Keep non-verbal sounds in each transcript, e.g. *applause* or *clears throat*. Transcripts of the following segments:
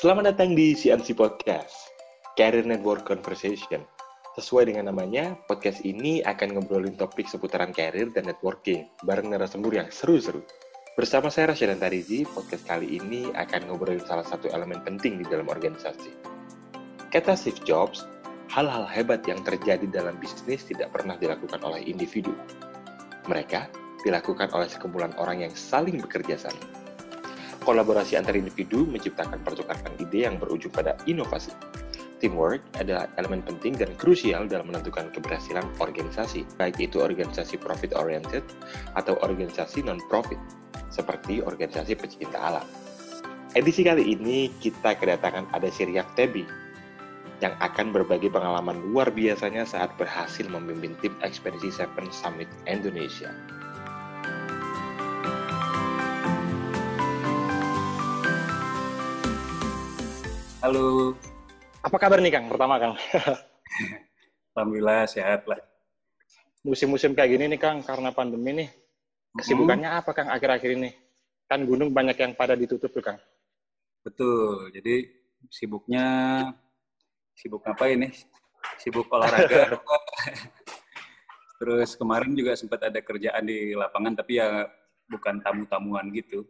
Selamat datang di CNC Podcast, Career Network Conversation. Sesuai dengan namanya, podcast ini akan ngobrolin topik seputaran career dan networking bareng narasumber yang seru-seru. Bersama saya Rasyadan Tarizi, podcast kali ini akan ngobrolin salah satu elemen penting di dalam organisasi. Kata Steve Jobs, hal-hal hebat yang terjadi dalam bisnis tidak pernah dilakukan oleh individu. Mereka dilakukan oleh sekumpulan orang yang saling bekerja sama. Kolaborasi antar individu menciptakan pertukaran ide yang berujung pada inovasi. Teamwork adalah elemen penting dan krusial dalam menentukan keberhasilan organisasi, baik itu organisasi profit-oriented atau organisasi non-profit, seperti organisasi pecinta alam. Edisi kali ini kita kedatangan ada Siriak Tebi, yang akan berbagi pengalaman luar biasanya saat berhasil memimpin tim Ekspedisi Seven Summit Indonesia. Halo. Apa kabar nih Kang? Pertama Kang. Alhamdulillah sehat lah. Musim-musim kayak gini nih Kang, karena pandemi nih, kesibukannya apa Kang akhir-akhir ini? Kan gunung banyak yang pada ditutup tuh Kang. Betul. Jadi sibuknya sibuk apa ini? Sibuk olahraga. *laughs* Terus kemarin juga sempat ada kerjaan di lapangan, tapi ya bukan tamu-tamuan gitu.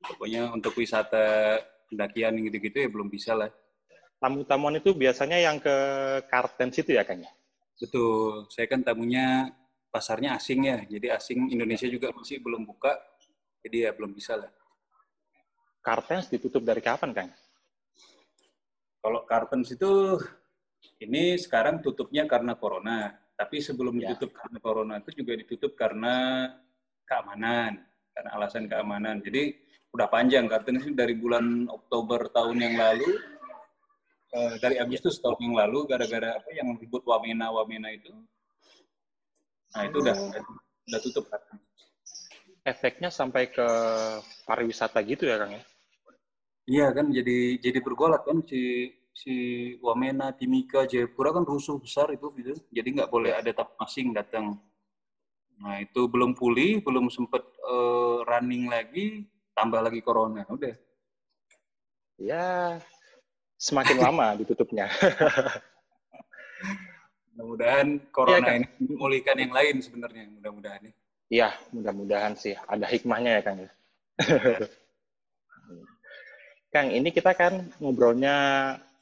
Pokoknya untuk wisata pendakian gitu-gitu ya belum bisa lah. Tamu-tamuan itu biasanya yang ke Kartens itu ya, Kang? Betul. Saya kan tamunya pasarnya asing ya. Jadi asing Indonesia juga masih belum buka. Jadi ya belum bisa lah. Kartens ditutup dari kapan, Kang? Kalau Kartens itu ini sekarang tutupnya karena corona. Tapi sebelum ya. ditutup karena corona itu juga ditutup karena keamanan, karena alasan keamanan. Jadi udah panjang Kartens itu dari bulan Oktober tahun yang lalu uh, dari Agustus tahun yang lalu gara-gara apa yang ribut Wamena Wamena itu. Nah, itu udah udah tutup Efeknya sampai ke pariwisata gitu ya, Kang ya? Iya kan jadi jadi bergolak kan si si Wamena, Timika, Jayapura kan rusuh besar itu gitu. Jadi nggak boleh ada tamu asing datang. Nah, itu belum pulih, belum sempat uh, running lagi, tambah lagi corona. Udah. Ya, semakin lama *laughs* ditutupnya. *laughs* Mudah-mudahan corona ya, kan? ini memulihkan yang lain sebenarnya, mudah-mudahan ya. Iya, mudah-mudahan sih ada hikmahnya ya Kang. Ya. *laughs* Kang, ini kita kan ngobrolnya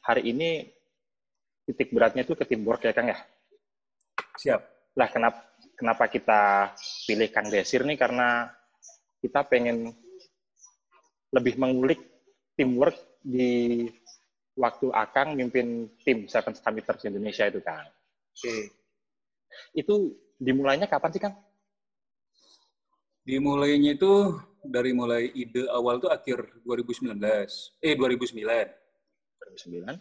hari ini titik beratnya itu ke teamwork ya Kang ya? Siap. Lah kenapa kenapa kita pilih Kang Desir nih karena kita pengen lebih mengulik teamwork di waktu Akang mimpin tim Seven Summiters Indonesia itu, Kang. Oke. Itu dimulainya kapan sih, Kang? Dimulainya itu dari mulai ide awal tuh akhir 2019. Eh, 2009. 2009.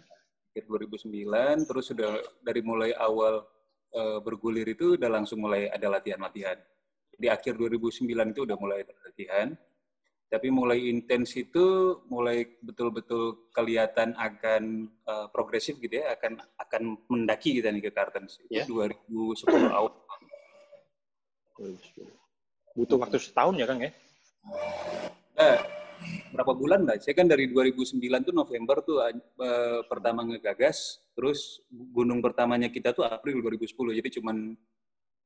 Akhir 2009, terus sudah dari mulai awal uh, bergulir itu udah langsung mulai ada latihan-latihan. Di akhir 2009 itu udah mulai latihan tapi mulai intens itu mulai betul-betul kelihatan akan uh, progresif gitu ya akan akan mendaki kita nih ke Kartens. Itu yeah. 2010 awal. Butuh waktu setahun ya Kang ya? Nah, berapa bulan lah saya kan dari 2009 tuh November tuh uh, pertama ngegagas terus gunung pertamanya kita tuh April 2010 jadi cuman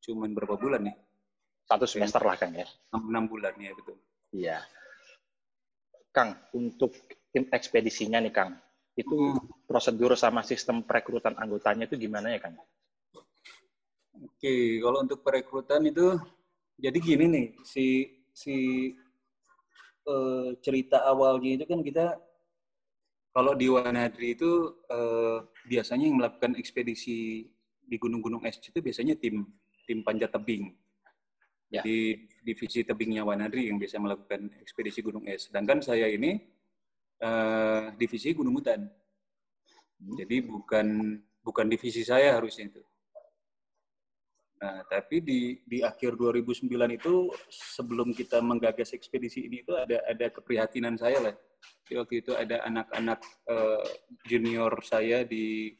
cuman berapa bulan nih? Satu semester lah Kang ya? Enam bulan ya betul. Iya Kang, untuk tim ekspedisinya nih Kang, itu hmm. prosedur sama sistem perekrutan anggotanya itu gimana ya Kang? Oke, kalau untuk perekrutan itu jadi gini nih, si si uh, cerita awalnya itu kan kita kalau di Wanadri itu uh, biasanya yang melakukan ekspedisi di gunung-gunung es itu biasanya tim tim panjat tebing. Ya. Jadi divisi tebingnya Wanadri yang biasa melakukan ekspedisi gunung es. Sedangkan saya ini uh, divisi gunung hutan. Hmm. Jadi bukan bukan divisi saya harusnya itu. Nah, tapi di di akhir 2009 itu sebelum kita menggagas ekspedisi ini itu ada ada keprihatinan saya lah. Jadi waktu itu ada anak-anak uh, junior saya di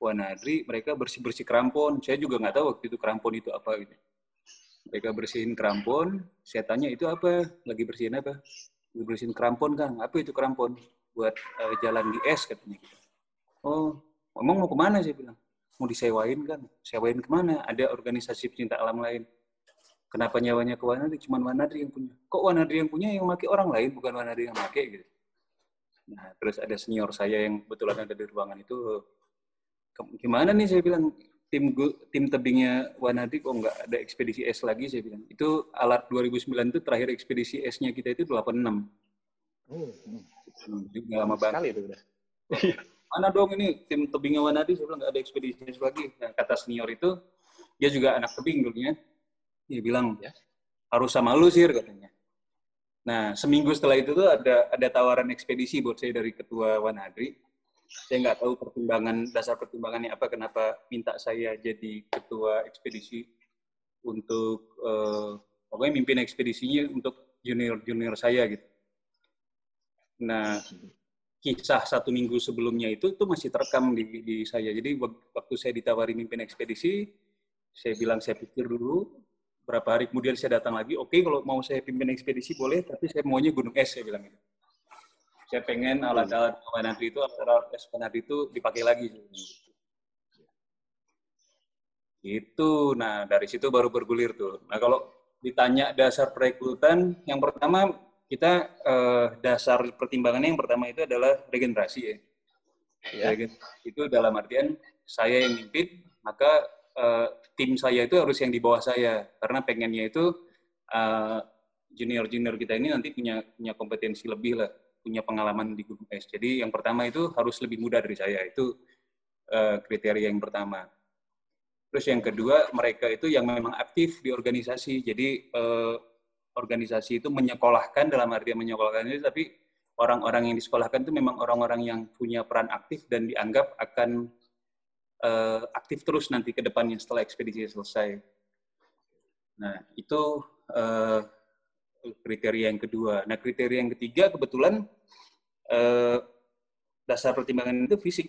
Wanadri, mereka bersih-bersih krampon. Saya juga nggak tahu waktu itu krampon itu apa gitu mereka bersihin krampon saya tanya itu apa lagi bersihin apa lagi bersihin krampon kang apa itu krampon buat uh, jalan di es katanya gitu. Oh, emang mau ke mana sih bilang? Mau disewain kan? Sewain ke mana? Ada organisasi pecinta alam lain. Kenapa nyawanya ke Wanadri? Cuman Wanadri yang punya. Kok Wanadri yang punya yang pakai orang lain, bukan Wanadri yang pakai gitu. Nah, terus ada senior saya yang kebetulan ada di ruangan itu, gimana nih saya bilang, tim tim tebingnya Wanadi kok nggak ada ekspedisi es lagi saya bilang. Itu alat 2009 itu terakhir ekspedisi esnya kita itu 86. Hmm, hmm. Juga lama banget. Sekali itu udah. Mana dong ini tim tebingnya Wanadi saya bilang nggak ada ekspedisi es lagi. Nah, kata senior itu dia juga anak tebing dulunya. Dia bilang ya. harus sama lu sih katanya. Nah, seminggu setelah itu tuh ada ada tawaran ekspedisi buat saya dari ketua Wanadri. Saya nggak tahu pertimbangan dasar pertimbangannya apa kenapa minta saya jadi ketua ekspedisi untuk uh, pokoknya mimpin ekspedisinya untuk junior junior saya gitu. Nah, kisah satu minggu sebelumnya itu tuh masih terekam di, di saya. Jadi waktu saya ditawari mimpin ekspedisi, saya bilang saya pikir dulu, berapa hari kemudian saya datang lagi, oke okay, kalau mau saya pimpin ekspedisi boleh, tapi saya maunya gunung es, saya bilang gitu. Saya pengen hmm. alat-alat nanti itu, alat-alat nanti itu dipakai lagi. Itu, nah dari situ baru bergulir tuh. Nah kalau ditanya dasar perekrutan, yang pertama kita eh, dasar pertimbangannya yang pertama itu adalah regenerasi ya. ya. Itu dalam artian saya yang mimpin, maka uh, tim saya itu harus yang di bawah saya karena pengennya itu uh, junior-junior kita ini nanti punya punya kompetensi lebih lah, punya pengalaman di gunung es. Jadi yang pertama itu harus lebih muda dari saya. Itu uh, kriteria yang pertama. Terus yang kedua, mereka itu yang memang aktif di organisasi. Jadi uh, organisasi itu menyekolahkan dalam arti menyekolahkan itu, tapi orang-orang yang disekolahkan itu memang orang-orang yang punya peran aktif dan dianggap akan uh, aktif terus nanti ke depannya setelah ekspedisi selesai. Nah, itu uh, kriteria yang kedua. Nah, kriteria yang ketiga kebetulan uh, dasar pertimbangan itu fisik.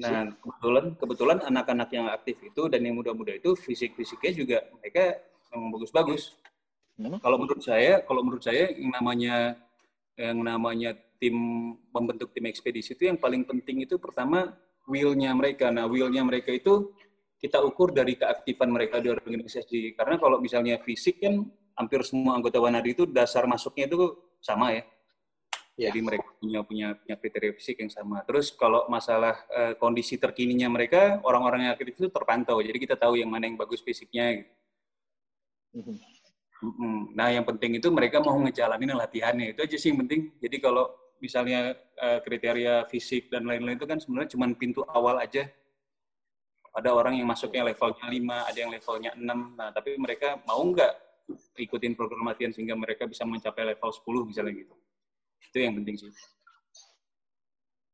Nah, kebetulan kebetulan anak-anak yang aktif itu dan yang muda-muda itu fisik-fisiknya juga mereka memang bagus-bagus. Hmm. Kalau menurut saya, kalau menurut saya yang namanya yang namanya tim membentuk tim ekspedisi itu yang paling penting itu pertama will-nya mereka. Nah, will-nya mereka itu kita ukur dari keaktifan mereka di organisasi. Karena kalau misalnya fisik kan hampir semua anggota Wanadi itu dasar masuknya itu sama ya. ya. Jadi mereka punya punya punya kriteria fisik yang sama. Terus kalau masalah uh, kondisi terkininya mereka, orang-orang yang aktif itu terpantau. Jadi kita tahu yang mana yang bagus fisiknya. Gitu. Mm -hmm. Nah, yang penting itu mereka mau ngejalanin latihannya. Itu aja sih yang penting. Jadi kalau misalnya uh, kriteria fisik dan lain-lain itu kan sebenarnya cuma pintu awal aja. Ada orang yang masuknya levelnya 5, ada yang levelnya 6. Nah, tapi mereka mau nggak ikutin program latihan sehingga mereka bisa mencapai level 10 misalnya gitu. Itu yang penting sih.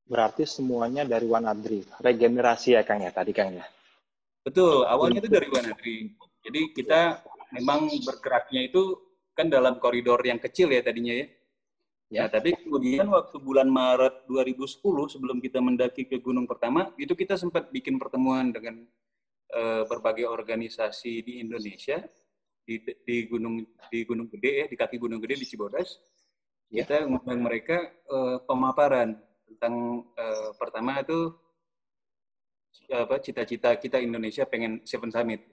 Berarti semuanya dari Wanadri. Regenerasi ya Kang ya tadi Kang ya? Betul, awalnya itu dari Wanadri. Jadi kita memang bergeraknya itu kan dalam koridor yang kecil ya tadinya ya. Ya, tapi kemudian waktu bulan Maret 2010 sebelum kita mendaki ke gunung pertama, itu kita sempat bikin pertemuan dengan uh, berbagai organisasi di Indonesia di, di gunung di Gunung Gede ya, di kaki Gunung Gede di Cibodas. Ya. Kita ngundang mereka uh, pemaparan tentang uh, pertama itu apa cita-cita kita Indonesia pengen Seven Summit.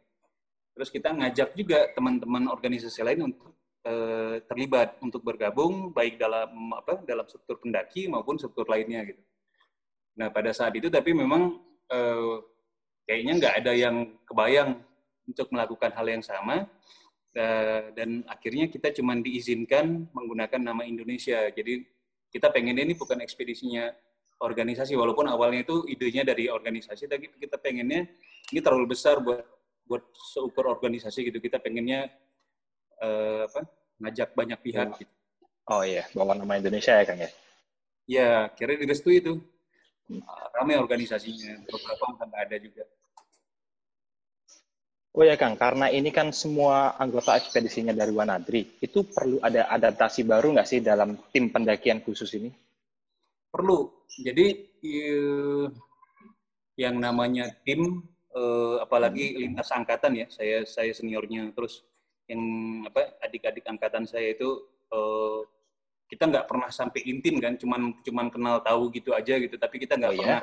Terus kita ngajak juga teman-teman organisasi lain untuk eh, terlibat untuk bergabung baik dalam apa dalam struktur pendaki maupun struktur lainnya gitu. Nah pada saat itu tapi memang eh, kayaknya nggak ada yang kebayang untuk melakukan hal yang sama eh, dan akhirnya kita cuma diizinkan menggunakan nama Indonesia. Jadi kita pengen ini bukan ekspedisinya organisasi walaupun awalnya itu idenya dari organisasi tapi kita pengennya ini terlalu besar buat buat seukur organisasi gitu kita pengennya uh, apa ngajak banyak pihak oh. gitu. Oh iya, bawa nama Indonesia ya Kang ya? Ya, kira direstui itu. Hmm. Ramai organisasinya, beberapa nggak ada juga. Oh ya Kang, karena ini kan semua anggota ekspedisinya dari Wanadri, itu perlu ada adaptasi baru nggak sih dalam tim pendakian khusus ini? Perlu. Jadi yang namanya tim, eh, apalagi hmm. lintas angkatan ya, saya saya seniornya, terus yang apa adik-adik angkatan saya itu uh, kita nggak pernah sampai intim kan, cuman cuman kenal tahu gitu aja gitu, tapi kita nggak oh, pernah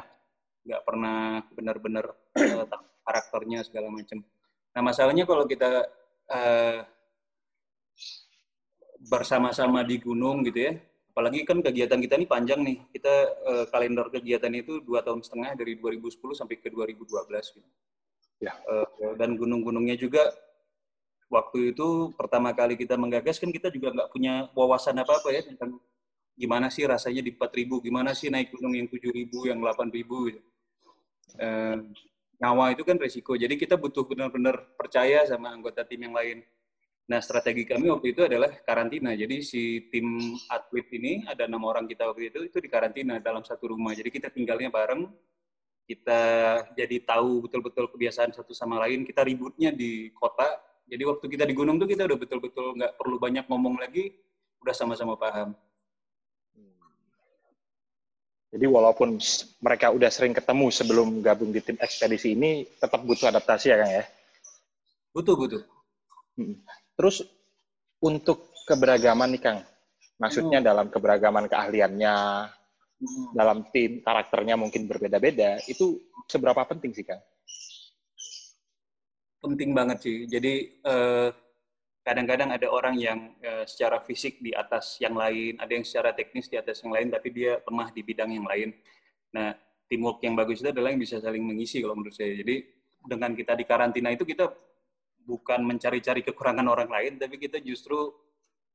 nggak ya? pernah benar-benar karakternya segala macam. Nah masalahnya kalau kita uh, bersama-sama di gunung gitu ya, apalagi kan kegiatan kita ini panjang nih, kita uh, kalender kegiatan itu dua tahun setengah dari 2010 sampai ke 2012 gitu. Ya. Uh, dan gunung-gunungnya juga waktu itu pertama kali kita menggagas kan kita juga nggak punya wawasan apa-apa ya tentang gimana sih rasanya di 4000, gimana sih naik gunung yang 7000, yang 8000 gitu. Eh, nyawa itu kan resiko. Jadi kita butuh benar-benar percaya sama anggota tim yang lain. Nah, strategi kami waktu itu adalah karantina. Jadi si tim atlet ini ada enam orang kita waktu itu itu di karantina dalam satu rumah. Jadi kita tinggalnya bareng. Kita jadi tahu betul-betul kebiasaan satu sama lain. Kita ributnya di kota jadi waktu kita di gunung tuh kita udah betul-betul nggak perlu banyak ngomong lagi, udah sama-sama paham. Jadi walaupun mereka udah sering ketemu sebelum gabung di tim ekspedisi ini, tetap butuh adaptasi ya Kang ya? Butuh, butuh. Hmm. Terus untuk keberagaman nih Kang, maksudnya hmm. dalam keberagaman keahliannya, hmm. dalam tim karakternya mungkin berbeda-beda, itu seberapa penting sih Kang? penting banget sih. Jadi eh, kadang-kadang ada orang yang uh, secara fisik di atas yang lain, ada yang secara teknis di atas yang lain, tapi dia lemah di bidang yang lain. Nah, teamwork yang bagus itu adalah yang bisa saling mengisi kalau menurut saya. Jadi dengan kita di karantina itu kita bukan mencari-cari kekurangan orang lain, tapi kita justru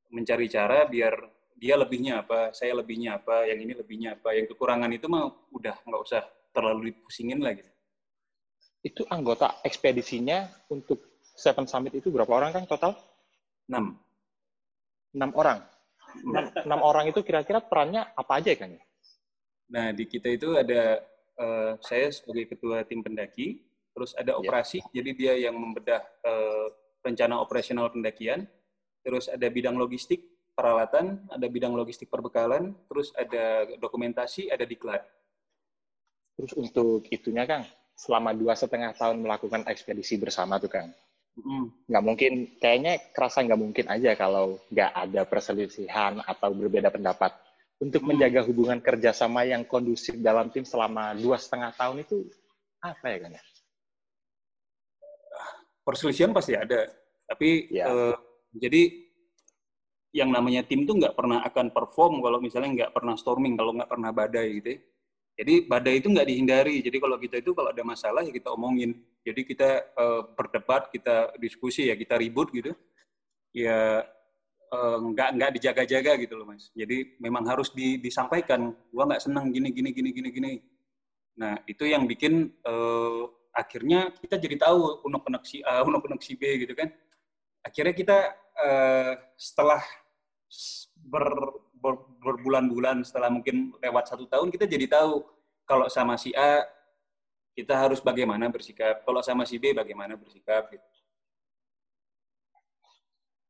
mencari cara biar dia lebihnya apa, saya lebihnya apa, yang ini lebihnya apa, yang kekurangan itu mah udah nggak usah terlalu dipusingin lagi itu anggota ekspedisinya untuk Seven Summit itu berapa orang kan total? Enam. Enam orang. Enam, orang itu kira-kira perannya apa aja kan? Nah di kita itu ada uh, saya sebagai ketua tim pendaki, terus ada ya. operasi, yeah. jadi dia yang membedah uh, rencana operasional pendakian, terus ada bidang logistik peralatan, ada bidang logistik perbekalan, terus ada dokumentasi, ada diklat. Terus untuk itunya Kang, selama dua setengah tahun melakukan ekspedisi bersama tuh Kang. Nggak mungkin, kayaknya kerasa nggak mungkin aja kalau nggak ada perselisihan atau berbeda pendapat. Untuk mm. menjaga hubungan kerjasama yang kondusif dalam tim selama dua setengah tahun itu apa ya Kang? Perselisihan pasti ada, tapi ya. uh, jadi yang namanya tim tuh nggak pernah akan perform kalau misalnya nggak pernah storming, kalau nggak pernah badai gitu. Ya jadi badai itu nggak dihindari. Jadi kalau kita itu kalau ada masalah ya kita omongin. Jadi kita uh, berdebat, kita diskusi ya kita ribut gitu. Ya uh, nggak nggak dijaga-jaga gitu loh mas. Jadi memang harus di, disampaikan. Gua nggak senang gini gini gini gini gini. Nah itu yang bikin uh, akhirnya kita jadi tahu unek-unek si A, unek-unek si B gitu kan. Akhirnya kita uh, setelah ber, ber, berbulan-bulan setelah mungkin lewat satu tahun kita jadi tahu kalau sama si A kita harus bagaimana bersikap, kalau sama si B bagaimana bersikap gitu.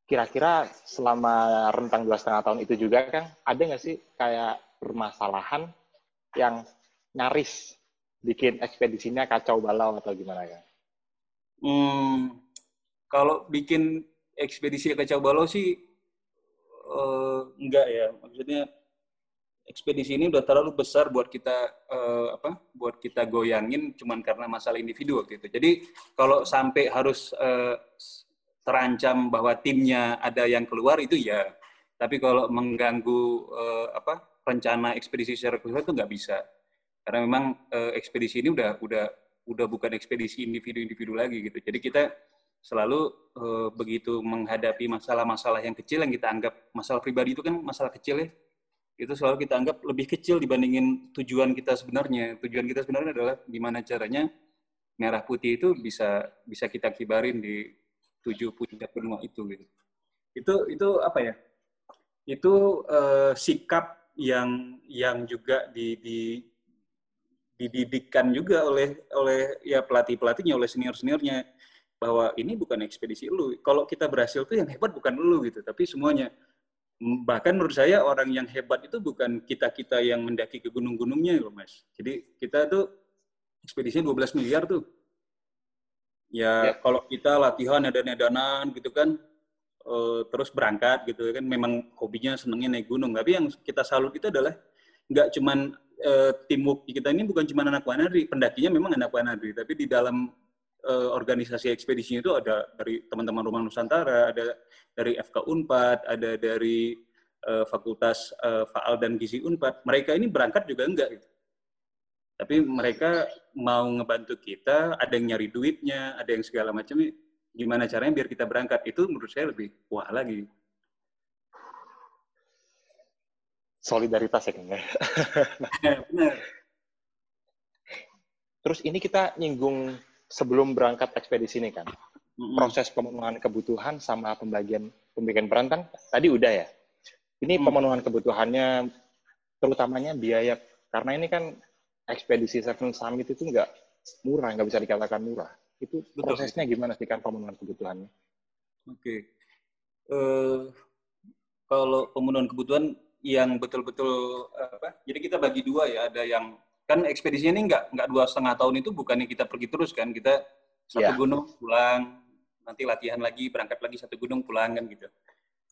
Kira-kira selama rentang dua setengah tahun itu juga kan ada nggak sih kayak permasalahan yang nyaris bikin ekspedisinya kacau balau atau gimana kan? Hmm, kalau bikin ekspedisi kacau balau sih uh, enggak ya maksudnya ekspedisi ini udah terlalu besar buat kita uh, apa buat kita goyangin cuman karena masalah individu waktu itu. Jadi kalau sampai harus uh, terancam bahwa timnya ada yang keluar itu ya tapi kalau mengganggu uh, apa rencana ekspedisi secara keseluruhan itu nggak bisa. Karena memang uh, ekspedisi ini udah udah udah bukan ekspedisi individu-individu lagi gitu. Jadi kita selalu uh, begitu menghadapi masalah-masalah yang kecil yang kita anggap masalah pribadi itu kan masalah kecil ya itu selalu kita anggap lebih kecil dibandingin tujuan kita sebenarnya tujuan kita sebenarnya adalah gimana caranya merah putih itu bisa bisa kita kibarin di tujuh puncak benua itu gitu itu itu apa ya itu uh, sikap yang yang juga di, di dididikkan juga oleh oleh ya pelatih pelatihnya oleh senior seniornya bahwa ini bukan ekspedisi lu. Kalau kita berhasil tuh yang hebat bukan lu gitu, tapi semuanya. Bahkan menurut saya orang yang hebat itu bukan kita-kita yang mendaki ke gunung-gunungnya loh, Mas. Jadi kita tuh ekspedisinya 12 miliar tuh. Ya, ya. kalau kita latihan ada dananan gitu kan, uh, terus berangkat gitu kan memang hobinya senengnya naik gunung tapi yang kita salut itu adalah nggak cuman uh, teamwork kita ini bukan cuma anak Wanadri pendakinya memang anak Wanadri tapi di dalam uh, organisasi ekspedisinya itu ada dari teman-teman Rumah Nusantara ada dari FK Unpad ada dari uh, Fakultas uh, Faal dan Gizi Unpad mereka ini berangkat juga enggak gitu tapi mereka mau ngebantu kita, ada yang nyari duitnya, ada yang segala macam. Gimana caranya biar kita berangkat? Itu menurut saya lebih wah lagi. Solidaritas ya, Kang. Ya? *laughs* Benar. Terus ini kita nyinggung sebelum berangkat ekspedisi ini kan. Mm-hmm. Proses pemenuhan kebutuhan sama pembagian pembagian peran kan tadi udah ya. Ini pemenuhan kebutuhannya terutamanya biaya karena ini kan ekspedisi Seven Summit itu nggak murah, nggak bisa dikatakan murah. Itu Betul. prosesnya gimana sih kan pemenuhan kebutuhannya? Oke. Okay. Uh, eh, kalau pemenuhan kebutuhan yang betul-betul apa? Jadi kita bagi dua ya. Ada yang kan ekspedisinya ini nggak nggak dua setengah tahun itu bukannya kita pergi terus kan? Kita satu yeah. gunung pulang, nanti latihan lagi, berangkat lagi satu gunung pulang kan gitu.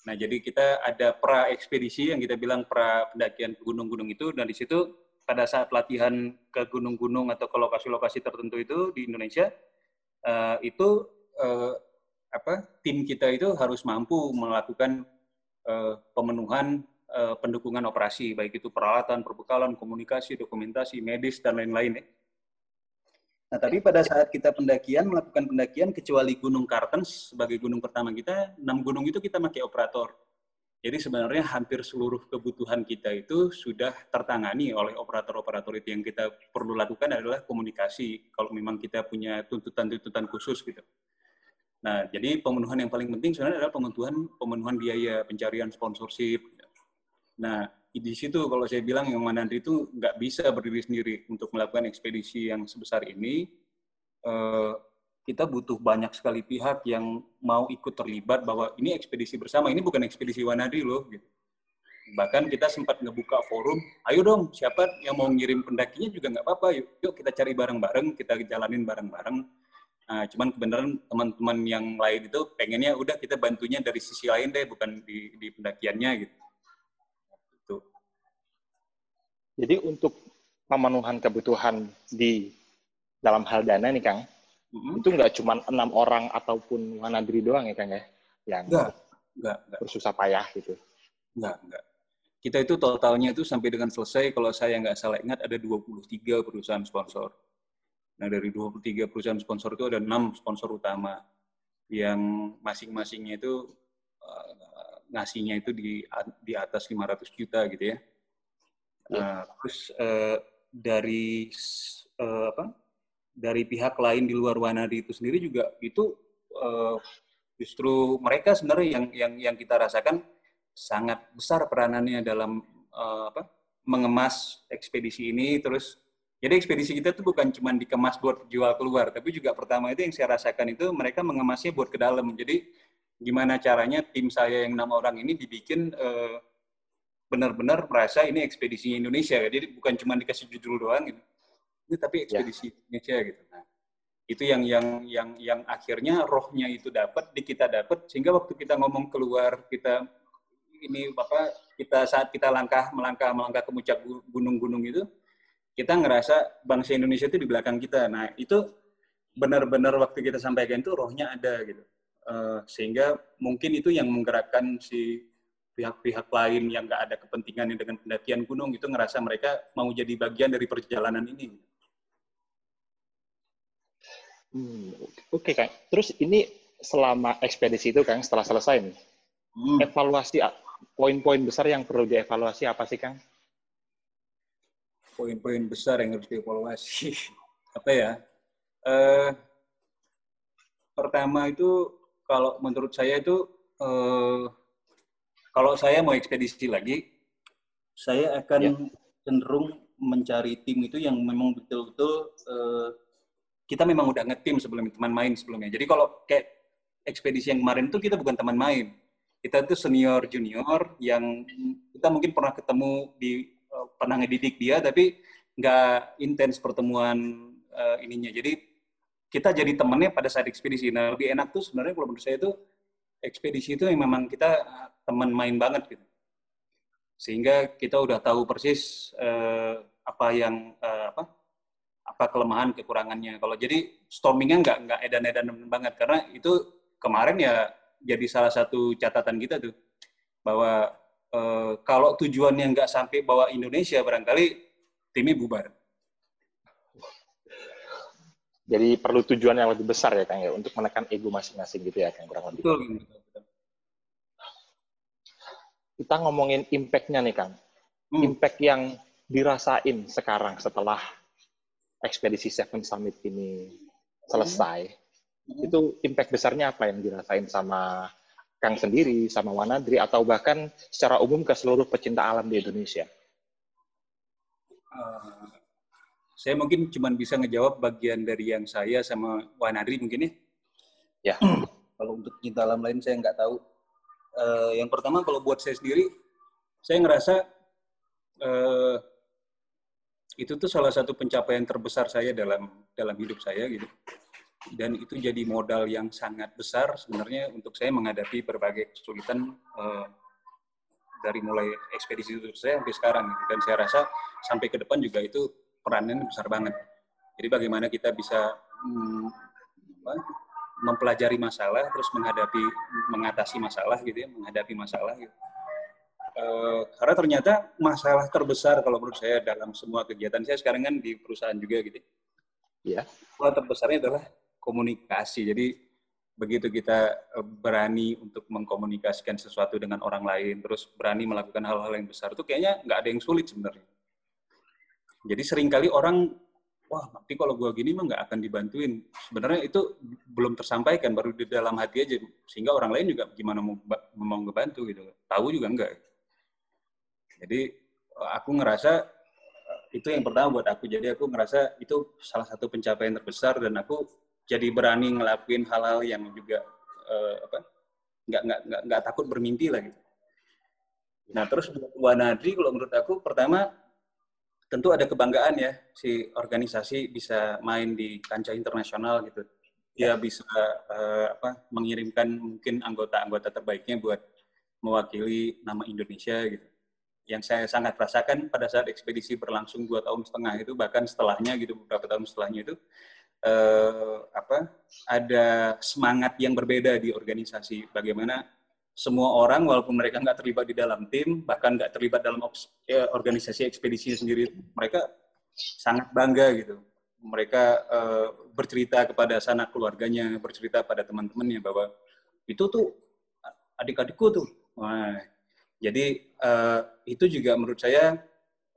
Nah jadi kita ada pra ekspedisi yang kita bilang pra pendakian gunung-gunung itu dan di situ pada saat latihan ke gunung-gunung atau ke lokasi-lokasi tertentu itu di Indonesia uh, itu uh, apa tim kita itu harus mampu melakukan uh, pemenuhan uh, pendukungan operasi baik itu peralatan, perbekalan, komunikasi, dokumentasi, medis dan lain-lain ya. Nah, tapi pada saat kita pendakian melakukan pendakian kecuali Gunung Kartens sebagai gunung pertama kita, enam gunung itu kita pakai operator. Jadi sebenarnya hampir seluruh kebutuhan kita itu sudah tertangani oleh operator-operator itu. Yang kita perlu lakukan adalah komunikasi kalau memang kita punya tuntutan-tuntutan khusus gitu. Nah, jadi pemenuhan yang paling penting sebenarnya adalah pemenuhan pemenuhan biaya pencarian sponsorship. Nah, di situ kalau saya bilang yang mana itu nggak bisa berdiri sendiri untuk melakukan ekspedisi yang sebesar ini. Eh, kita butuh banyak sekali pihak yang mau ikut terlibat bahwa ini ekspedisi bersama, ini bukan ekspedisi Wanadi loh. Gitu. Bahkan kita sempat ngebuka forum, ayo dong siapa yang mau ngirim pendakinya juga nggak apa-apa, yuk, yuk kita cari bareng-bareng, kita jalanin bareng-bareng. Nah, cuman kebenaran teman-teman yang lain itu pengennya udah kita bantunya dari sisi lain deh, bukan di, di pendakiannya gitu. Jadi untuk pemenuhan kebutuhan di dalam hal dana nih Kang, hmm. itu nggak cuma enam orang ataupun Wanadri doang ya kan ya yang nggak nggak bersusah payah gitu nggak nggak kita itu totalnya itu sampai dengan selesai kalau saya nggak salah ingat ada 23 perusahaan sponsor nah dari 23 perusahaan sponsor itu ada enam sponsor utama yang masing-masingnya itu uh, ngasihnya itu di di atas 500 juta gitu ya. Uh, terus uh, dari uh, apa dari pihak lain di luar Wanadi itu sendiri juga itu uh, justru mereka sebenarnya yang yang yang kita rasakan sangat besar peranannya dalam uh, apa mengemas ekspedisi ini. Terus jadi ekspedisi kita itu bukan cuma dikemas buat jual keluar tapi juga pertama itu yang saya rasakan itu mereka mengemasnya buat ke dalam. Jadi gimana caranya tim saya yang enam orang ini dibikin uh, benar-benar merasa ini ekspedisinya Indonesia jadi bukan cuma dikasih judul doang gitu ini tapi ya. ekspedisi ya. Indonesia gitu. Nah, itu yang yang yang yang akhirnya rohnya itu dapat di kita dapat sehingga waktu kita ngomong keluar kita ini apa kita saat kita langkah melangkah melangkah ke puncak gunung-gunung itu kita ngerasa bangsa Indonesia itu di belakang kita. Nah itu benar-benar waktu kita sampaikan itu rohnya ada gitu. Uh, sehingga mungkin itu yang menggerakkan si pihak-pihak lain yang nggak ada kepentingannya dengan pendakian gunung itu ngerasa mereka mau jadi bagian dari perjalanan ini. Hmm, Oke okay, Kang. Terus ini selama ekspedisi itu Kang setelah selesai nih, hmm. evaluasi poin-poin besar yang perlu dievaluasi apa sih Kang? Poin-poin besar yang harus dievaluasi *laughs* apa ya? Uh, pertama itu kalau menurut saya itu uh, kalau saya mau ekspedisi lagi, saya akan ya. cenderung mencari tim itu yang memang betul-betul uh, kita memang udah ngetim sebelum teman main sebelumnya. Jadi kalau kayak ekspedisi yang kemarin itu kita bukan teman main. Kita itu senior junior yang kita mungkin pernah ketemu di uh, pernah ngedidik dia tapi nggak intens pertemuan uh, ininya. Jadi kita jadi temannya pada saat ekspedisi. Nah lebih enak tuh sebenarnya kalau menurut saya itu ekspedisi itu yang memang kita teman main banget gitu. Sehingga kita udah tahu persis uh, apa yang uh, apa apa kelemahan kekurangannya. Kalau jadi stormingnya nggak nggak edan-edan banget karena itu kemarin ya jadi salah satu catatan kita tuh bahwa uh, kalau tujuannya nggak sampai bawa Indonesia barangkali timnya bubar. Jadi perlu tujuan yang lebih besar ya Kang ya untuk menekan ego masing-masing gitu ya Kang kurang lebih. Betul. Kita ngomongin impact-nya nih Kang. Hmm. Impact yang dirasain sekarang setelah ekspedisi Seven Summit ini selesai. Hmm. Itu impact besarnya apa yang dirasain sama Kang sendiri, sama Wanadri, atau bahkan secara umum ke seluruh pecinta alam di Indonesia? Uh, saya mungkin cuma bisa ngejawab bagian dari yang saya sama Wanadri mungkin ya. Ya. *clears throat* kalau untuk cinta alam lain saya nggak tahu. Uh, yang pertama kalau buat saya sendiri, saya ngerasa uh, itu tuh salah satu pencapaian terbesar saya dalam dalam hidup saya gitu. Dan itu jadi modal yang sangat besar sebenarnya untuk saya menghadapi berbagai kesulitan uh, dari mulai ekspedisi itu saya sampai sekarang. Gitu. Dan saya rasa sampai ke depan juga itu perannya besar banget. Jadi bagaimana kita bisa hmm, apa, mempelajari masalah, terus menghadapi, mengatasi masalah gitu ya, menghadapi masalah gitu. E, karena ternyata masalah terbesar kalau menurut saya dalam semua kegiatan saya sekarang kan di perusahaan juga gitu. Ya. Masalah terbesarnya adalah komunikasi. Jadi begitu kita eh, berani untuk mengkomunikasikan sesuatu dengan orang lain, terus berani melakukan hal-hal yang besar itu kayaknya nggak ada yang sulit sebenarnya. Jadi sering kali orang, wah nanti kalau gue gini mah nggak akan dibantuin. Sebenarnya itu belum tersampaikan, baru di dalam hati aja. Sehingga orang lain juga gimana mau, mau ngebantu gitu. Tahu juga enggak. Jadi aku ngerasa itu yang pertama buat aku. Jadi aku ngerasa itu salah satu pencapaian terbesar dan aku jadi berani ngelakuin hal-hal yang juga uh, apa nggak nggak nggak nggak takut bermimpi lah gitu. Nah terus buat Wanadri kalau menurut aku pertama tentu ada kebanggaan ya si organisasi bisa main di kancah internasional gitu. Dia ya. bisa uh, apa mengirimkan mungkin anggota-anggota terbaiknya buat mewakili nama Indonesia gitu. Yang saya sangat rasakan pada saat ekspedisi berlangsung dua tahun setengah itu bahkan setelahnya gitu beberapa tahun setelahnya itu uh, apa ada semangat yang berbeda di organisasi. Bagaimana semua orang walaupun mereka nggak terlibat di dalam tim bahkan nggak terlibat dalam ya, organisasi ekspedisi sendiri mereka sangat bangga gitu. Mereka uh, bercerita kepada sanak keluarganya bercerita pada teman-temannya bahwa itu tuh adik-adikku tuh. Nah, jadi uh, itu juga menurut saya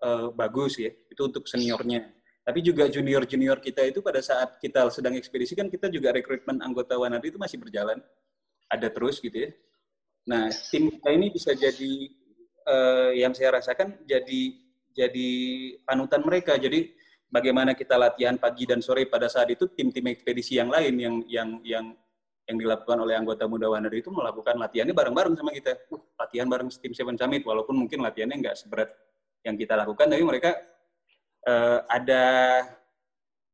uh, bagus ya itu untuk seniornya. Tapi juga junior-junior kita itu pada saat kita sedang ekspedisi kan kita juga rekrutmen anggota Wanadi itu masih berjalan. Ada terus gitu ya Nah, tim kita ini bisa jadi uh, yang saya rasakan jadi jadi panutan mereka. Jadi bagaimana kita latihan pagi dan sore pada saat itu tim-tim ekspedisi yang lain yang yang yang yang dilakukan oleh anggota muda Wanada itu melakukan latihannya bareng-bareng sama kita. Uh, latihan bareng tim Seven Summit, walaupun mungkin latihannya nggak seberat yang kita lakukan, tapi mereka uh, ada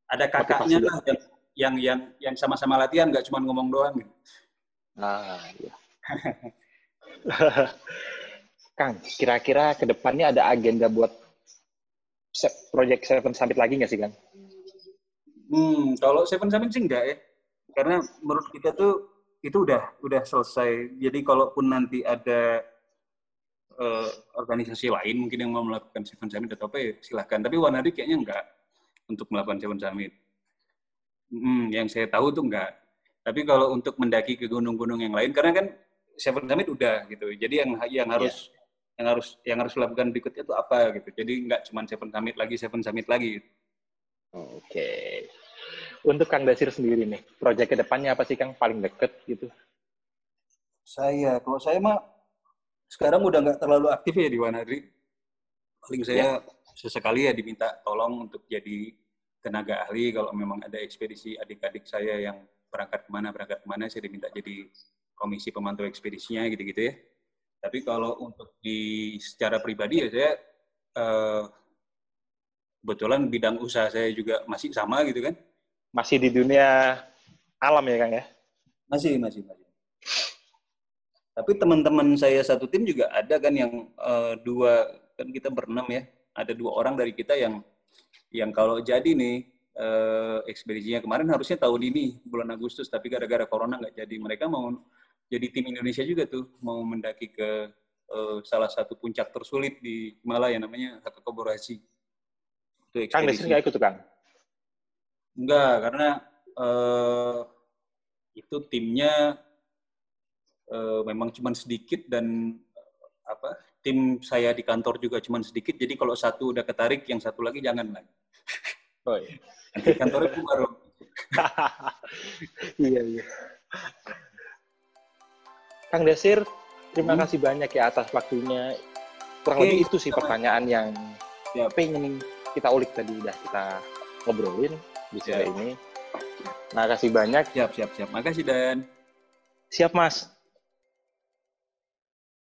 ada kakaknya lah yang yang yang yang sama-sama latihan, nggak cuma ngomong doang. Ah, iya. *laughs* Kang, kira-kira ke depannya ada agenda buat project Seven Summit lagi nggak sih, Kang? Hmm, kalau Seven Summit sih enggak ya. Karena menurut kita tuh itu udah udah selesai. Jadi kalaupun nanti ada uh, organisasi lain mungkin yang mau melakukan Seven Summit atau apa ya silahkan. Tapi Wanadi kayaknya enggak untuk melakukan Seven Summit. Hmm, yang saya tahu tuh enggak. Tapi kalau untuk mendaki ke gunung-gunung yang lain, karena kan Seven Summit udah gitu. Jadi yang yang harus yeah. yang harus yang harus dilakukan berikutnya itu apa gitu. Jadi nggak cuma Seven Summit lagi, Seven Summit lagi. Gitu. Oke. Okay. Untuk Kang Dasir sendiri nih, proyek ke depannya apa sih Kang paling deket gitu? Saya, kalau saya mah sekarang udah nggak terlalu aktif ya di Wanadri. Paling saya yeah. sesekali ya diminta tolong untuk jadi tenaga ahli kalau memang ada ekspedisi adik-adik saya yang berangkat ke mana berangkat ke mana saya diminta jadi komisi pemantau ekspedisinya gitu-gitu ya. Tapi kalau untuk di secara pribadi ya saya uh, kebetulan bidang usaha saya juga masih sama gitu kan. Masih di dunia alam ya Kang ya? Masih, masih, masih. Tapi teman-teman saya satu tim juga ada kan yang uh, dua kan kita berenam ya. Ada dua orang dari kita yang yang kalau jadi nih uh, ekspedisinya kemarin harusnya tahun ini bulan Agustus tapi gara-gara corona nggak jadi. Mereka mau jadi tim Indonesia juga tuh mau mendaki ke uh, salah satu puncak tersulit di Himalaya namanya Hakakaborasi. Itu ekspedisi. Kang Desir nggak ikut tuh Kang? Enggak, karena uh, itu timnya uh, memang cuma sedikit dan uh, apa tim saya di kantor juga cuma sedikit. Jadi kalau satu udah ketarik, yang satu lagi jangan lagi. Oh iya. Nanti kantornya baru. *laughs* iya iya. Kang Desir, terima hmm. kasih banyak ya atas waktunya. Kurang Oke, lebih itu sih pertanyaan yang ya. pengen kita ulik tadi udah kita ngobrolin di sore ya. ini. Makasih banyak. Siap, siap, siap. Makasih Dan. Siap, Mas.